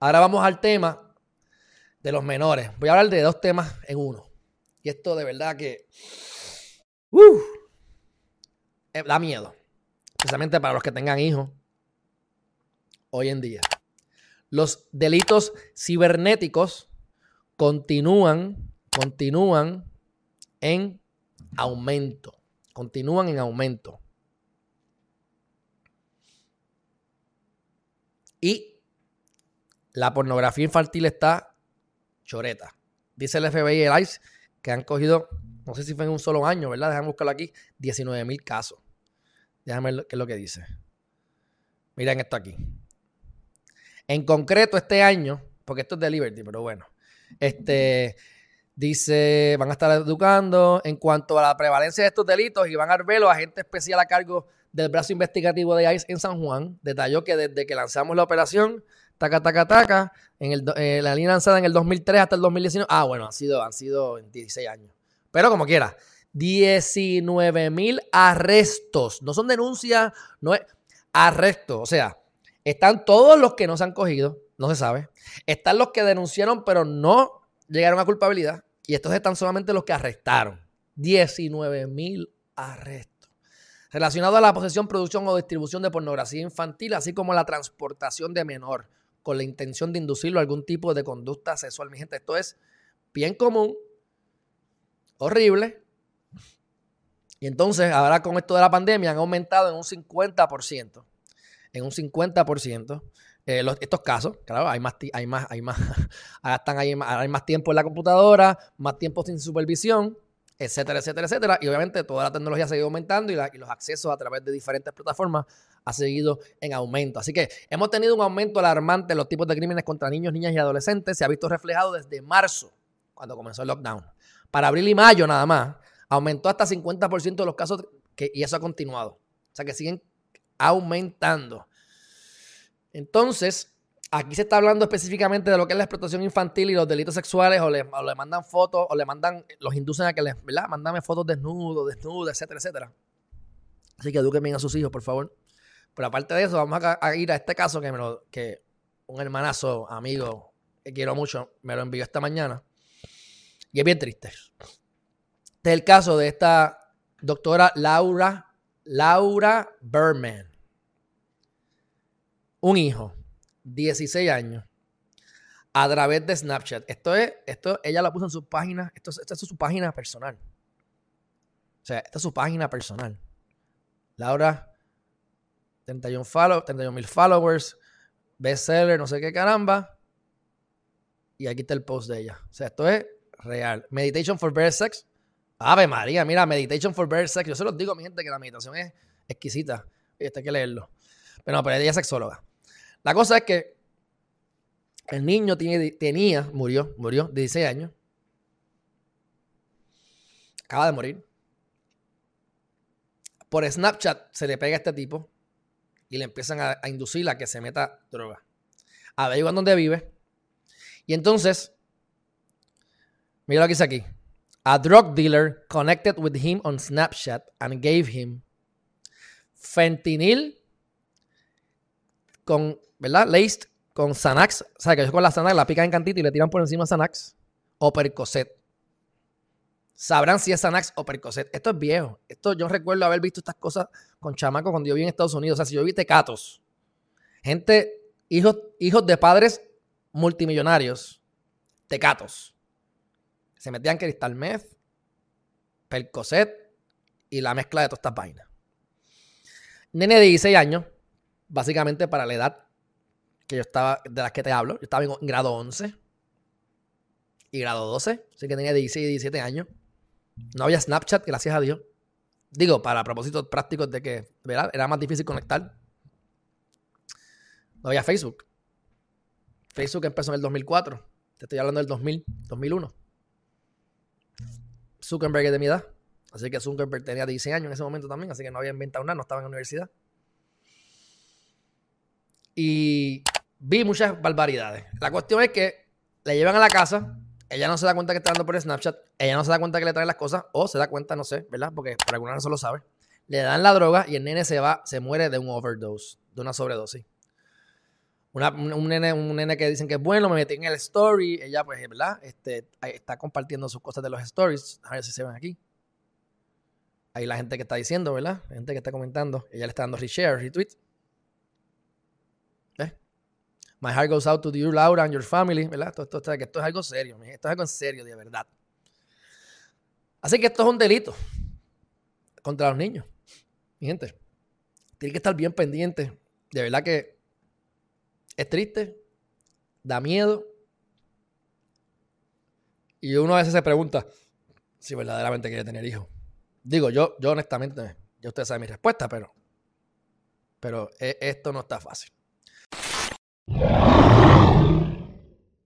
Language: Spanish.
Ahora vamos al tema de los menores. Voy a hablar de dos temas en uno. Y esto de verdad que uh, da miedo. Especialmente para los que tengan hijos hoy en día. Los delitos cibernéticos continúan, continúan en aumento. Continúan en aumento. Y la pornografía infantil está choreta. Dice el FBI y el ICE que han cogido, no sé si fue en un solo año, ¿verdad? Déjame buscarlo aquí, 19 mil casos. Déjame ver qué es lo que dice. Miren esto aquí. En concreto, este año, porque esto es de Liberty, pero bueno, este dice, van a estar educando en cuanto a la prevalencia de estos delitos y van a ver los agentes especial a cargo del brazo investigativo de ICE en San Juan, detalló que desde que lanzamos la operación, taca, taca, taca, en el, eh, la línea lanzada en el 2003 hasta el 2019, ah, bueno, han sido, han sido 16 años. Pero como quiera, 19 mil arrestos, no son denuncias, no es arrestos, o sea, están todos los que no se han cogido, no se sabe, están los que denunciaron pero no llegaron a culpabilidad. Y estos están solamente los que arrestaron. 19 mil arrestos. Relacionado a la posesión, producción o distribución de pornografía infantil, así como la transportación de menor con la intención de inducirlo a algún tipo de conducta sexual. Mi gente, esto es bien común, horrible. Y entonces, ahora con esto de la pandemia, han aumentado en un 50%. En un 50%. Eh, estos casos, claro, hay más, hay más, hay más, están hay más tiempo en la computadora, más tiempo sin supervisión etcétera, etcétera, etcétera. Y obviamente toda la tecnología ha seguido aumentando y, los accesos a través de diferentes plataformas ha seguido en aumento. Así que hemos tenido un aumento alarmante en los tipos de crímenes contra niños, niñas y adolescentes. Se ha visto reflejado desde marzo, cuando comenzó el lockdown. Para abril y mayo nada más, aumentó hasta 50% de los casos y eso ha continuado. O sea que siguen aumentando. Entonces, Aquí se está hablando específicamente de lo que es la explotación infantil y los delitos sexuales, o le, mandan fotos, o le mandan, los inducen a que les, ¿verdad? Mándame fotos desnudos, desnudas, etcétera, etcétera. Así que eduquen bien a sus hijos, por favor. Pero aparte de eso, vamos a, ir a este caso que, me lo, que un hermanazo, amigo, que quiero mucho, me lo envió esta mañana. Y es bien triste. Este es el caso de esta doctora Laura, Laura Berman. Un hijo 16 años a través de Snapchat. Esto es, esto, ella lo puso en su página, esto, es su página personal. O sea, esta es su página personal. Laura, 31 follow, 31 mil followers, bestseller, no sé qué caramba. Y aquí está el post de ella. O sea, esto es real. Meditation for Better Sex. Ave María, mira, Meditation for Better Sex. Yo se los digo mi gente que la meditación es exquisita. Y esto hay que leerlo. Pero no, pero ella es sexóloga. La cosa es que el niño tenía, murió, murió de 16 años. Acaba de morir. Por Snapchat se le pega a este tipo y le empiezan a, inducir a que se meta droga. Averiguan dónde vive. Y entonces, mira lo que dice aquí. A drug dealer connected with him on Snapchat and gave him fentanil con ¿verdad? Laced con Xanax. O sea, que ellos con la Xanax la pican en cantito y le tiran por encima Xanax o Percocet. Sabrán si es Xanax o Percocet. Esto es viejo. Esto yo recuerdo haber visto estas cosas con chamacos cuando yo vi en Estados Unidos. O sea, si yo vi tecatos, gente, hijos, hijos de padres multimillonarios, tecatos, se metían cristal meth, Percocet y la mezcla de todas estas vainas. Nene de 16 años, básicamente para la edad que yo estaba, de las que te hablo, yo estaba en grado 11 y grado 12, así que tenía 16 y 17 años. No había Snapchat, gracias a Dios. Digo, para propósitos prácticos de que, ¿verdad? Era más difícil conectar. No había Facebook. Facebook empezó en el 2004. Te estoy hablando del 2000, 2001. Zuckerberg es de mi edad. Así que Zuckerberg tenía 16 años en ese momento también, así que no había inventado nada, no estaba en la universidad. Y vi muchas barbaridades. La cuestión es que le llevan a la casa, ella no se da cuenta que está dando por Snapchat, ella no se da cuenta que le traen las cosas, o se da cuenta, no sé, ¿verdad? Porque por alguna razón lo sabe. Le dan la droga y el nene se va, se muere de un overdose, de una sobredosis. un, nene, un nene que dicen que es bueno, me metí en el story. Ella, pues, ¿verdad? Este, está compartiendo sus cosas de los stories. A ver si se ven aquí. Ahí la gente que está diciendo, ¿verdad? La gente que está comentando. Ella le está dando reshare, retweet. My heart goes out to you, Laura, and your family, ¿verdad? Esto, esto, esto, esto es algo serio, esto es algo en serio, de verdad. Así que esto es un delito contra los niños. Mi gente, tiene que estar bien pendiente. De verdad que es triste, da miedo. Y uno a veces se pregunta si verdaderamente quiere tener hijos. Digo, yo, yo honestamente, ya usted sabe mi respuesta, pero, pero e, esto no está fácil. Yeah.